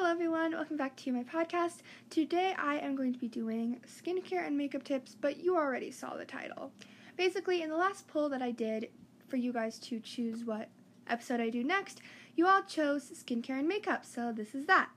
Hello, everyone. Welcome back to my podcast. Today, I am going to be doing skincare and makeup tips, but you already saw the title. Basically, in the last poll that I did for you guys to choose what episode I do next, you all chose skincare and makeup, so this is that.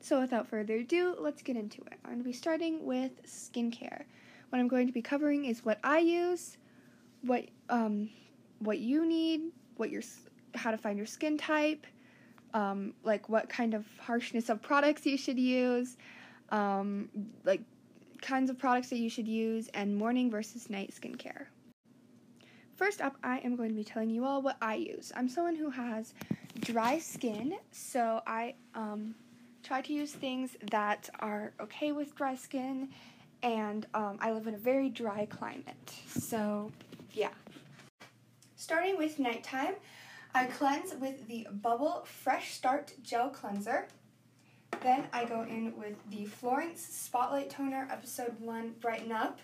So, without further ado, let's get into it. I'm going to be starting with skincare. What I'm going to be covering is what I use, what um, what you need, what your how to find your skin type um, like what kind of harshness of products you should use, um, like kinds of products that you should use, and morning versus night skincare. First up, I am going to be telling you all what I use. I'm someone who has dry skin, so I um, try to use things that are okay with dry skin, and um, I live in a very dry climate. So, yeah. Starting with nighttime, I cleanse with the Bubble Fresh Start Gel Cleanser. Then I go in with the Florence Spotlight Toner Episode 1 Brighten Up.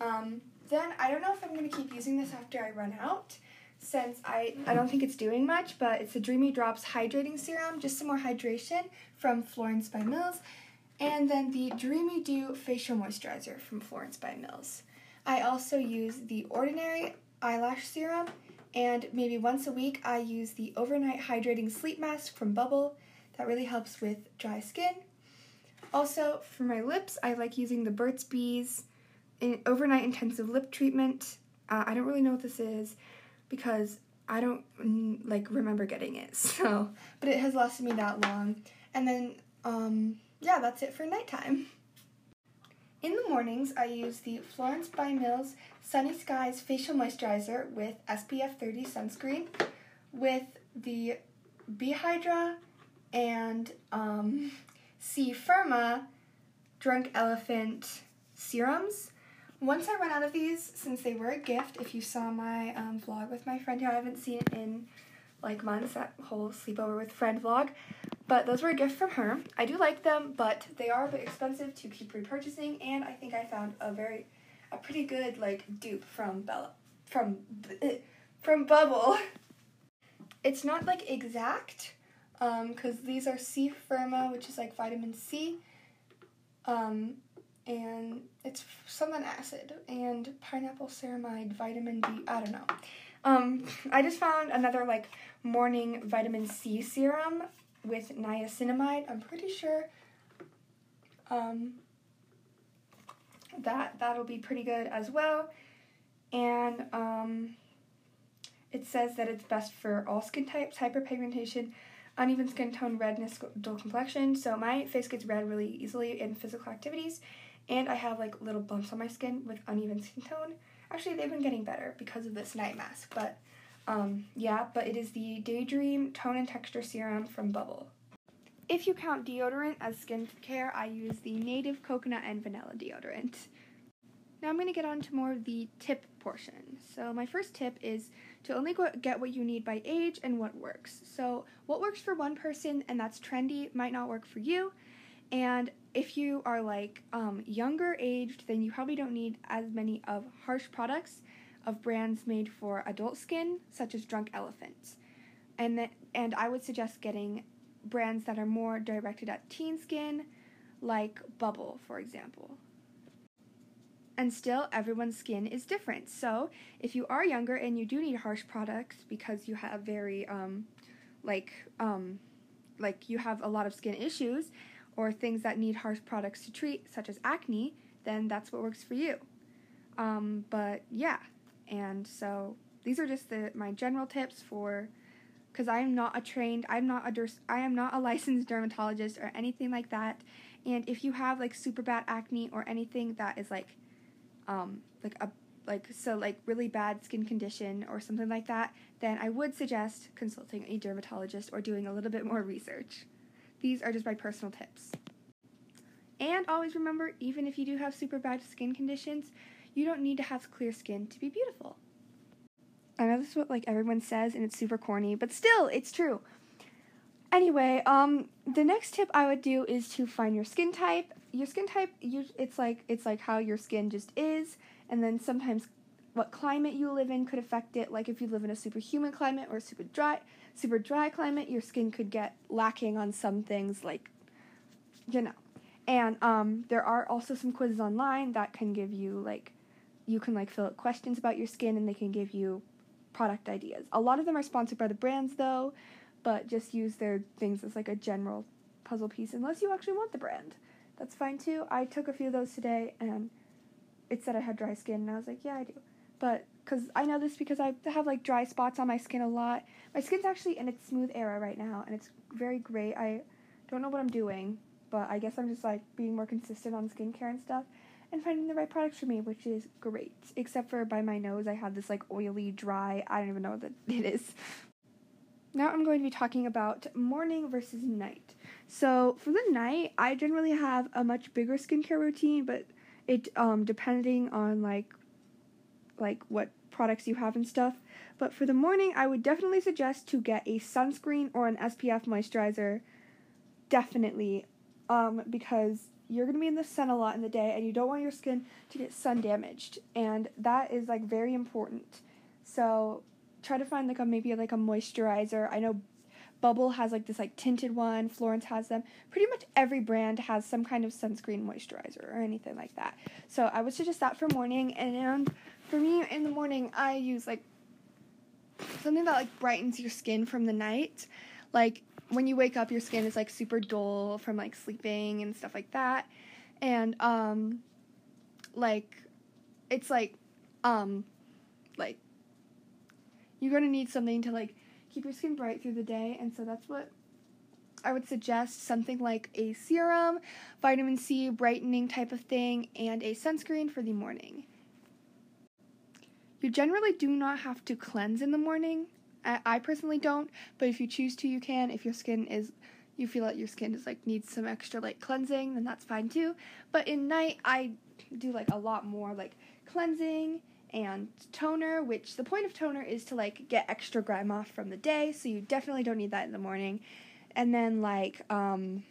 Um, then I don't know if I'm going to keep using this after I run out since I, I don't think it's doing much, but it's the Dreamy Drops Hydrating Serum, just some more hydration from Florence by Mills. And then the Dreamy Dew Facial Moisturizer from Florence by Mills. I also use the Ordinary Eyelash Serum and maybe once a week, I use the Overnight Hydrating Sleep Mask from Bubble. That really helps with dry skin. Also, for my lips, I like using the Burt's Bees Overnight Intensive Lip Treatment. Uh, I don't really know what this is because I don't like remember getting it. So, but it has lasted me that long. And then, um, yeah, that's it for nighttime. In the mornings, I use the Florence by Mills Sunny Skies Facial Moisturizer with SPF 30 sunscreen with the B-Hydra and um, C Firma Drunk Elephant serums. Once I run out of these, since they were a gift, if you saw my um, vlog with my friend who I haven't seen in like months, that whole sleepover with friend vlog, but those were a gift from her. I do like them, but they are a bit expensive to keep repurchasing, and I think I found a very, a pretty good like dupe from Bella, from, from Bubble. It's not like exact, um, because these are C Firma, which is like vitamin C, um, and it's summon acid and pineapple ceramide, vitamin D. I don't know. Um, I just found another like morning vitamin C serum with niacinamide. I'm pretty sure um, that that'll be pretty good as well. And um, it says that it's best for all skin types, hyperpigmentation, uneven skin tone, redness, dull complexion. So my face gets red really easily in physical activities, and I have like little bumps on my skin with uneven skin tone. Actually, they've been getting better because of this night mask, but um, yeah, but it is the Daydream Tone and Texture Serum from Bubble. If you count deodorant as skincare, I use the Native Coconut and Vanilla deodorant. Now I'm going to get on to more of the tip portion. So my first tip is to only get what you need by age and what works. So what works for one person and that's trendy might not work for you. And if you are like um, younger aged, then you probably don't need as many of harsh products of brands made for adult skin, such as Drunk Elephant. And, that, and I would suggest getting brands that are more directed at teen skin, like Bubble, for example. And still, everyone's skin is different. So, if you are younger and you do need harsh products because you have very, um, like, um, like you have a lot of skin issues or things that need harsh products to treat, such as acne, then that's what works for you. Um, but yeah, and so these are just the my general tips for because I am not a trained, I'm not a I am not a licensed dermatologist or anything like that. And if you have like super bad acne or anything that is like, um, like a like so like really bad skin condition or something like that, then I would suggest consulting a dermatologist or doing a little bit more research. These are just my personal tips. And always remember, even if you do have super bad skin conditions, you don't need to have clear skin to be beautiful. I know this is what like everyone says and it's super corny, but still it's true. Anyway, um the next tip I would do is to find your skin type. Your skin type you it's like it's like how your skin just is and then sometimes what climate you live in could affect it. Like if you live in a super humid climate or super dry super dry climate, your skin could get lacking on some things like you know. And um, there are also some quizzes online that can give you like you can like fill out questions about your skin and they can give you product ideas. A lot of them are sponsored by the brands though, but just use their things as like a general puzzle piece unless you actually want the brand. That's fine too. I took a few of those today and it said I had dry skin and I was like, yeah, I do. But cuz I know this because I have like dry spots on my skin a lot. My skin's actually in its smooth era right now and it's very great. I don't know what I'm doing, but I guess I'm just like being more consistent on skincare and stuff and finding the right products for me, which is great. Except for by my nose, I have this like oily, dry, I don't even know what it is. Now I'm going to be talking about morning versus night. So for the night, I generally have a much bigger skincare routine, but it um depending on like like what products you have and stuff. But for the morning, I would definitely suggest to get a sunscreen or an SPF moisturizer. Definitely um because you're going to be in the sun a lot in the day and you don't want your skin to get sun damaged and that is like very important. So try to find like a maybe like a moisturizer. I know bubble has like this like tinted one. Florence has them. Pretty much every brand has some kind of sunscreen moisturizer or anything like that. So i would suggest that for morning and for me in the morning i use like something that like brightens your skin from the night. Like when you wake up your skin is like super dull from like sleeping and stuff like that and um like it's like um like you're to need something to like keep your skin bright through the day and so that's what I would suggest something like a serum, vitamin C brightening type of thing, and a sunscreen for the morning. You generally do not have to cleanse in the morning. I, personally don't, but if you choose to, you can. If your skin is, you feel like your skin is like needs some extra like cleansing, then that's fine too. But in night, I do like a lot more like cleansing and toner, which the point of toner is to like get extra grime off from the day, so you definitely don't need that in the morning. And then like um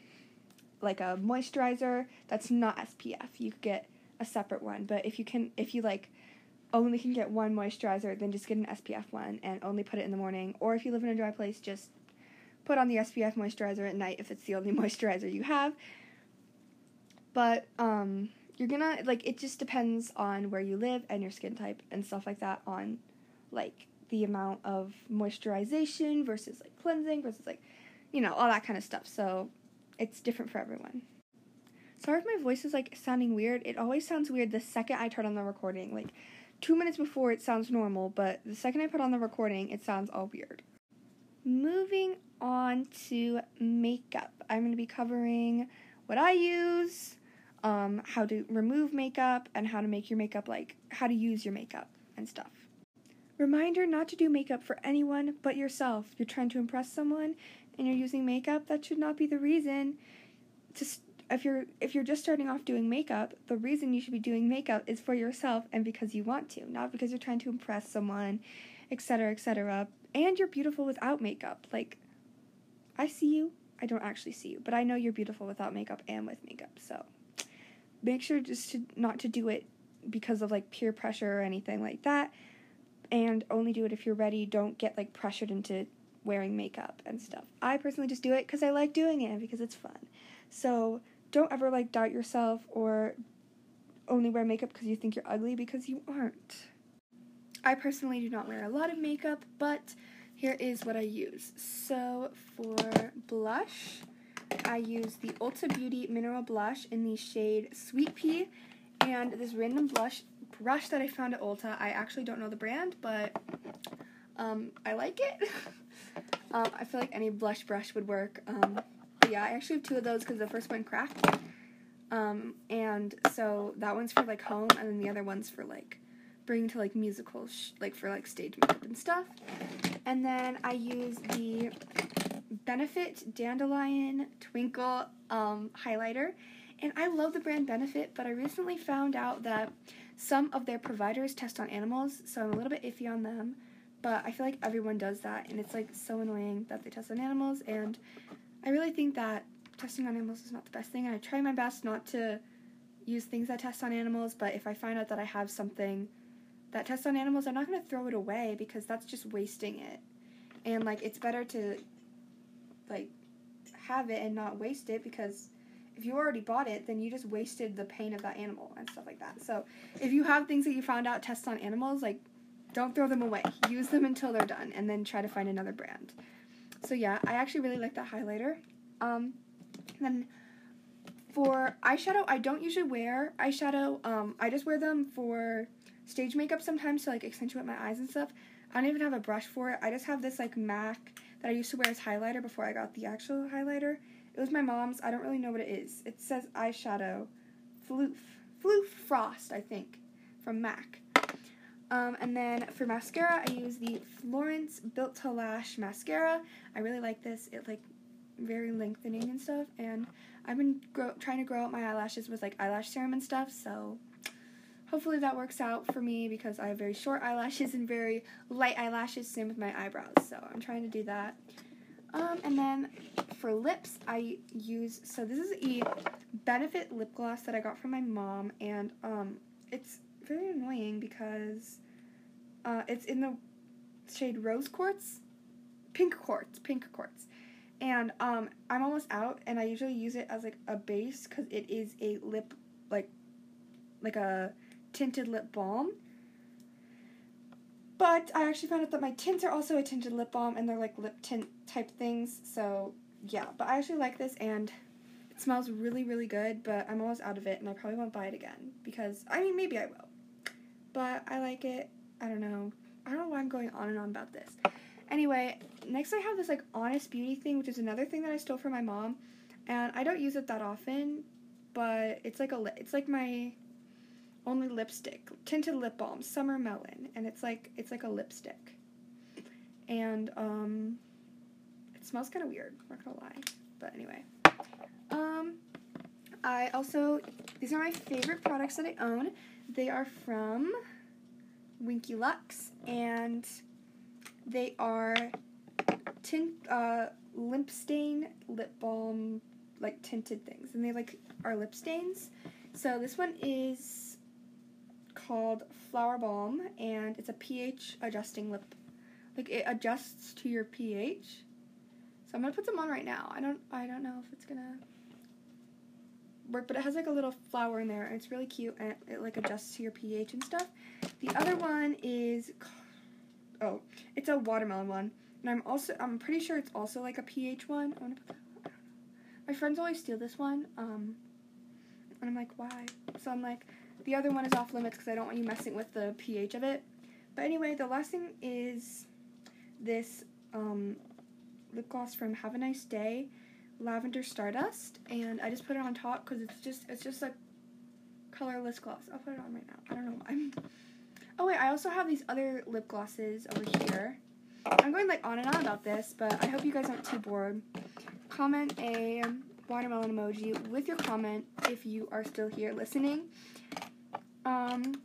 like a moisturizer that's not SPF. You could get a separate one, but if you can if you like only can get one moisturizer, then just get an SPF one and only put it in the morning. Or if you live in a dry place, just put on the SPF moisturizer at night if it's the only moisturizer you have. But um, you're gonna like it just depends on where you live and your skin type and stuff like that on like the amount of moisturization versus like cleansing versus like you know all that kind of stuff. So it's different for everyone. Sorry if my voice is like sounding weird. It always sounds weird the second I turn on the recording. Like two minutes before it sounds normal, but the second I put on the recording, it sounds all weird. Moving on to makeup, I'm going to be covering what I use, um, how to remove makeup, and how to make your makeup like how to use your makeup and stuff. Reminder not to do makeup for anyone but yourself. You're trying to impress someone and you're using makeup, that should not be the reason to if you're if you're just starting off doing makeup, the reason you should be doing makeup is for yourself and because you want to, not because you're trying to impress someone, etc., etc. And you're beautiful without makeup. Like I see you, I don't actually see you, but I know you're beautiful without makeup and with makeup. So make sure just to not to do it because of like peer pressure or anything like that. And only do it if you're ready. Don't get like pressured into wearing makeup and stuff. I personally just do it because I like doing it because it's fun. So don't ever like doubt yourself or only wear makeup because you think you're ugly because you aren't. I personally do not wear a lot of makeup, but here is what I use. So for blush, I use the Ulta Beauty Mineral Blush in the shade Sweet Pea and this random blush brush that I found at Ulta. I actually don't know the brand, but um, I like it. um, I feel like any blush brush would work. Um, yeah, I actually have two of those because the first one cracked. Um, and so that one's for like home, and then the other one's for like bringing to like musicals, sh- like for like stage makeup and stuff. And then I use the Benefit Dandelion Twinkle um, highlighter. And I love the brand Benefit, but I recently found out that some of their providers test on animals, so I'm a little bit iffy on them. But I feel like everyone does that, and it's like so annoying that they test on animals. And I really think that testing on animals is not the best thing, and I try my best not to use things that test on animals, but if I find out that I have something that tests on animals, I'm not going to throw it away because that's just wasting it. And like it's better to like have it and not waste it because if you already bought it, then you just wasted the pain of that animal and stuff like that. So if you have things that you found out test on animals, like don't throw them away. Use them until they're done and then try to find another brand. So yeah, I actually really like that highlighter. Um, then for eyeshadow, I don't usually wear eyeshadow. Um, I just wear them for stage makeup sometimes to like accentuate my eyes and stuff. I don't even have a brush for it. I just have this like MAC that I used to wear as highlighter before I got the actual highlighter. It was my mom's. I don't really know what it is. It says eyeshadow, Floof, Floof Frost, I think, from MAC. Um, and then for mascara, I use the Florence Built to Lash mascara. I really like this. It like very lengthening and stuff. And I've been grow- trying to grow out my eyelashes with like eyelash serum and stuff. So hopefully that works out for me because I have very short eyelashes and very light eyelashes. Same with my eyebrows. So I'm trying to do that. Um, and then for lips, I use so this is a Benefit lip gloss that I got from my mom, and um, it's very annoying because uh, it's in the shade Rose Quartz, Pink Quartz, Pink Quartz. And um, I'm almost out, and I usually use it as like a base because it is a lip, like, like a tinted lip balm. But I actually found out that my tints are also a tinted lip balm, and they're like lip tint type things. So yeah, but I actually like this, and it smells really, really good. But I'm almost out of it, and I probably won't buy it again because I mean maybe I will but I like it. I don't know. I don't know why I'm going on and on about this. Anyway, next I have this like Honest Beauty thing, which is another thing that I stole from my mom, and I don't use it that often, but it's like a li- it's like my only lipstick, tinted lip balm, Summer Melon, and it's like it's like a lipstick, and um, it smells kind of weird. Not gonna lie, but anyway, um, I also these are my favorite products that I own. They are from Winky Lux, and they are tint uh, lip stain lip balm like tinted things, and they like are lip stains. So this one is called Flower Balm, and it's a pH adjusting lip. Like it adjusts to your pH. So I'm gonna put some on right now. I don't I don't know if it's gonna work, but it has like a little flower in there, and it's really cute, and it, it like adjusts to your pH and stuff. The other one is, oh, it's a watermelon one, and I'm also I'm pretty sure it's also like a pH one. I want to put that. My friends always steal this one, um, and I'm like, why? So I'm like, the other one is off limits because I don't want you messing with the pH of it. But anyway, the last thing is this um, lip gloss from Have a Nice Day lavender stardust, and I just put it on top because it's just it's just a colorless gloss. I'll put it on right now. I don't know. I'm. Oh wait, I also have these other lip glosses over here. I'm going like on and on about this, but I hope you guys aren't too bored. Comment a watermelon emoji with your comment if you are still here listening. Um,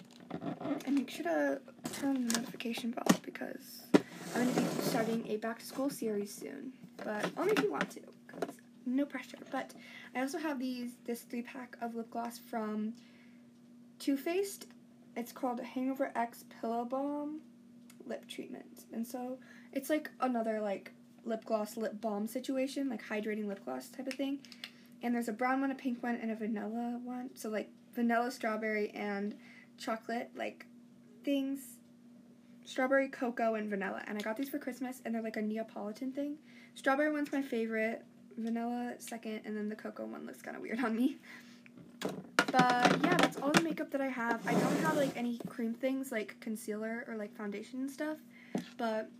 and make sure to turn the notification bell because I'm going to be starting a back to school series soon. But only if you want to no pressure. But I also have these this three pack of lip gloss from Too Faced. It's called Hangover X Pillow Balm Lip Treatment, and so it's like another like lip gloss lip balm situation, like hydrating lip gloss type of thing. And there's a brown one, a pink one, and a vanilla one. So like vanilla, strawberry, and chocolate like things. Strawberry, cocoa, and vanilla. And I got these for Christmas, and they're like a Neapolitan thing. Strawberry one's my favorite vanilla second, and then the cocoa one looks kind of weird on me. But yeah, that's all the makeup that I have. I don't have like any cream things like concealer or like foundation and stuff, but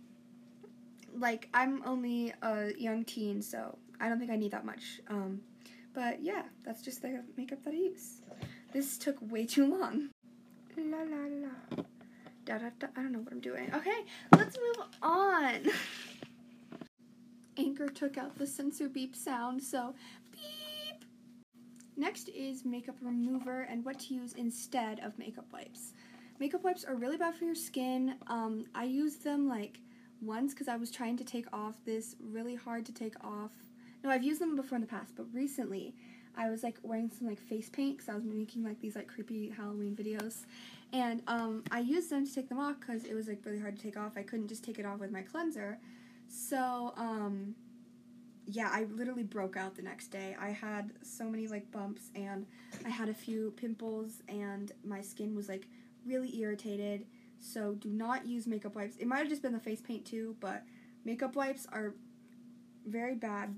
like I'm only a young teen, so I don't think I need that much. Um, but yeah, that's just the makeup that I use. This took way too long. La la la. Da, da, da. I don't know what I'm doing. Okay, let's move on. Anchor took out the censor beep sound, so beep. Next is makeup remover and what to use instead of makeup wipes. Makeup wipes are really bad for your skin. Um, I used them like once because I was trying to take off this really hard to take off. No, I've used them before in the past, but recently I was like wearing some like face paint because I was making like these like creepy Halloween videos, and um, I used them to take them off because it was like really hard to take off. I couldn't just take it off with my cleanser, so um, yeah, I literally broke out the next day. I had so many like bumps and I had a few pimples and my skin was like really irritated. So do not use makeup wipes. It might have just been the face paint too, but makeup wipes are very bad.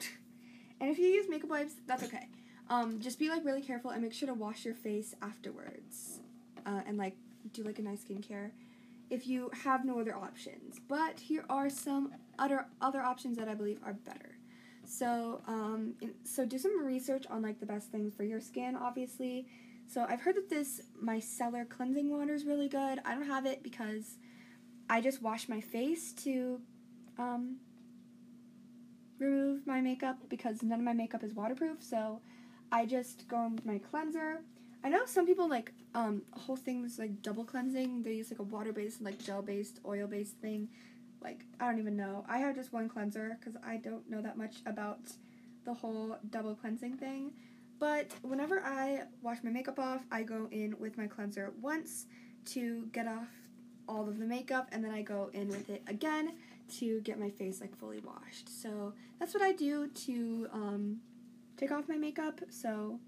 and if you use makeup wipes, that's okay. Um, just be like really careful and make sure to wash your face afterwards. Uh, and like do like a nice skincare if you have no other options. But here are some other other options that I believe are better. So um, so do some research on like the best things for your skin, obviously. So I've heard that this micellar cleansing water is really good. I don't have it because I just wash my face to um, remove my makeup because none of my makeup is waterproof. So I just go in with my cleanser I know some people like um whole things like double cleansing. They use like a water based, and like gel based, oil based thing. Like I don't even know. I have just one cleanser because I don't know that much about the whole double cleansing thing. But whenever I wash my makeup off, I go in with my cleanser once to get off all of the makeup, and then I go in with it again to get my face like fully washed. So that's what I do to um, take off my makeup. So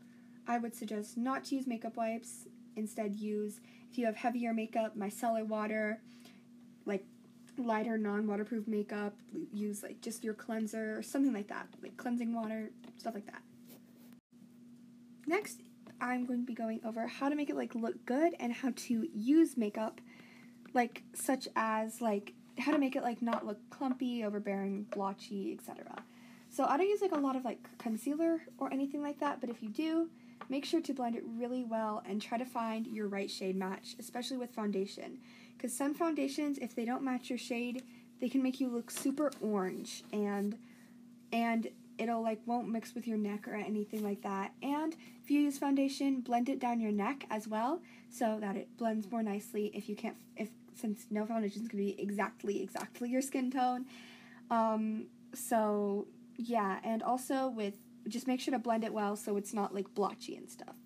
I would suggest not to use makeup wipes. Instead, use, if you have heavier makeup, micellar water, like lighter non waterproof makeup, use like just your cleanser or something like that, like cleansing water, stuff like that. Next, I'm going to be going over how to make it like look good and how to use makeup, like such as like how to make it like not look clumpy, overbearing, blotchy, etc. So I don't use like a lot of like concealer or anything like that, but if you do, Make sure to blend it really well and try to find your right shade match, especially with foundation. Because some foundations, if they don't match your shade, they can make you look super orange and and it'll like won't mix with your neck or anything like that. And if you use foundation, blend it down your neck as well so that it blends more nicely if you can't if since no foundation is going to be exactly exactly your skin tone. Um so yeah, and also with just make sure to blend it well so it's not like blotchy and stuff.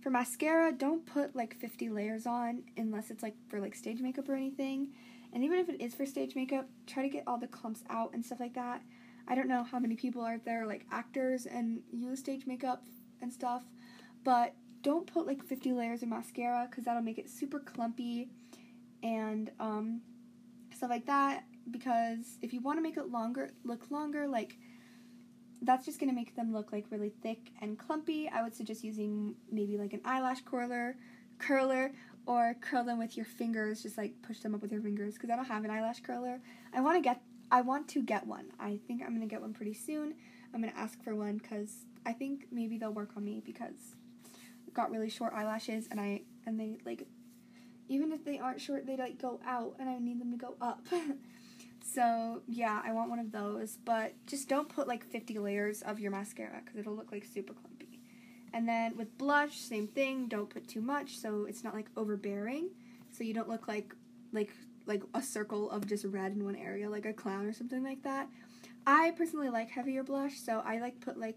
For mascara, don't put like 50 layers on unless it's like for like stage makeup or anything. And even if it is for stage makeup, try to get all the clumps out and stuff like that. I don't know how many people are there like actors and use stage makeup and stuff, but don't put like 50 layers of mascara because that'll make it super clumpy and um, stuff like that. Because if you want to make it longer, look longer, like that's just going to make them look like really thick and clumpy. I would suggest using maybe like an eyelash curler, curler, or curl them with your fingers. Just like push them up with your fingers because I don't have an eyelash curler. I want to get I want to get one. I think I'm gonna get one pretty soon. I'm gonna ask for one because I think maybe they'll work on me because I've got really short eyelashes and I and they like even if they aren't short they like go out and I need them to go up. So yeah, I want one of those, but just don't put like 50 layers of your mascara because it'll look like super clumpy. And then with blush, same thing. Don't put too much so it's not like overbearing, so you don't look like like like a circle of just red in one area, like a clown or something like that. I personally like heavier blush, so I like put like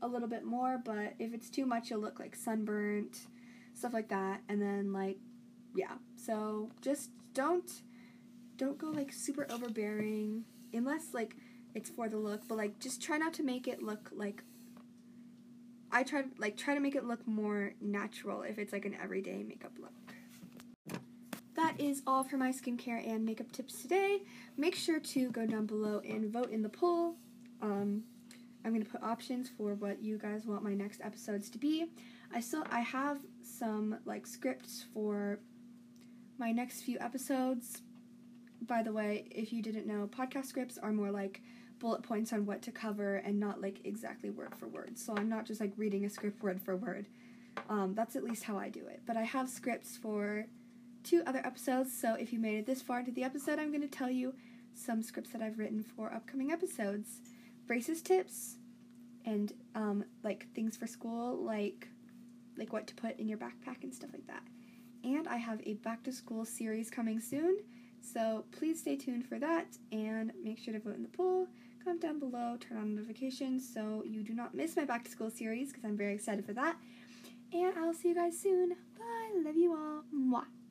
a little bit more, but if it's too much, you'll look like sunburnt, stuff like that. And then like, yeah. So just don't don't go like super overbearing unless like it's for the look, but like just try not to make it look like I try like try to make it look more natural if it's like an everyday makeup look. That is all for my skincare and makeup tips today. Make sure to go down below and vote in the poll. Um, I'm gonna put options for what you guys want my next episodes to be. I still I have some like scripts for my next few episodes by the way, if you didn't know, podcast scripts are more like bullet points on what to cover and not like exactly word for word. So I'm not just like reading a script word for word. Um, that's at least how I do it. But I have scripts for two other episodes, so if you made it this far into the episode, I'm going to tell you some scripts that I've written for upcoming episodes. Braces tips and um, like things for school, like like what to put in your backpack and stuff like that. And I have a back to school series coming soon. So please stay tuned for that and make sure to vote in the poll comment down below, turn on notifications so you do not miss my back to school series because I'm very excited for that. And I'll see you guys soon. Bye. Love you all. Mwah.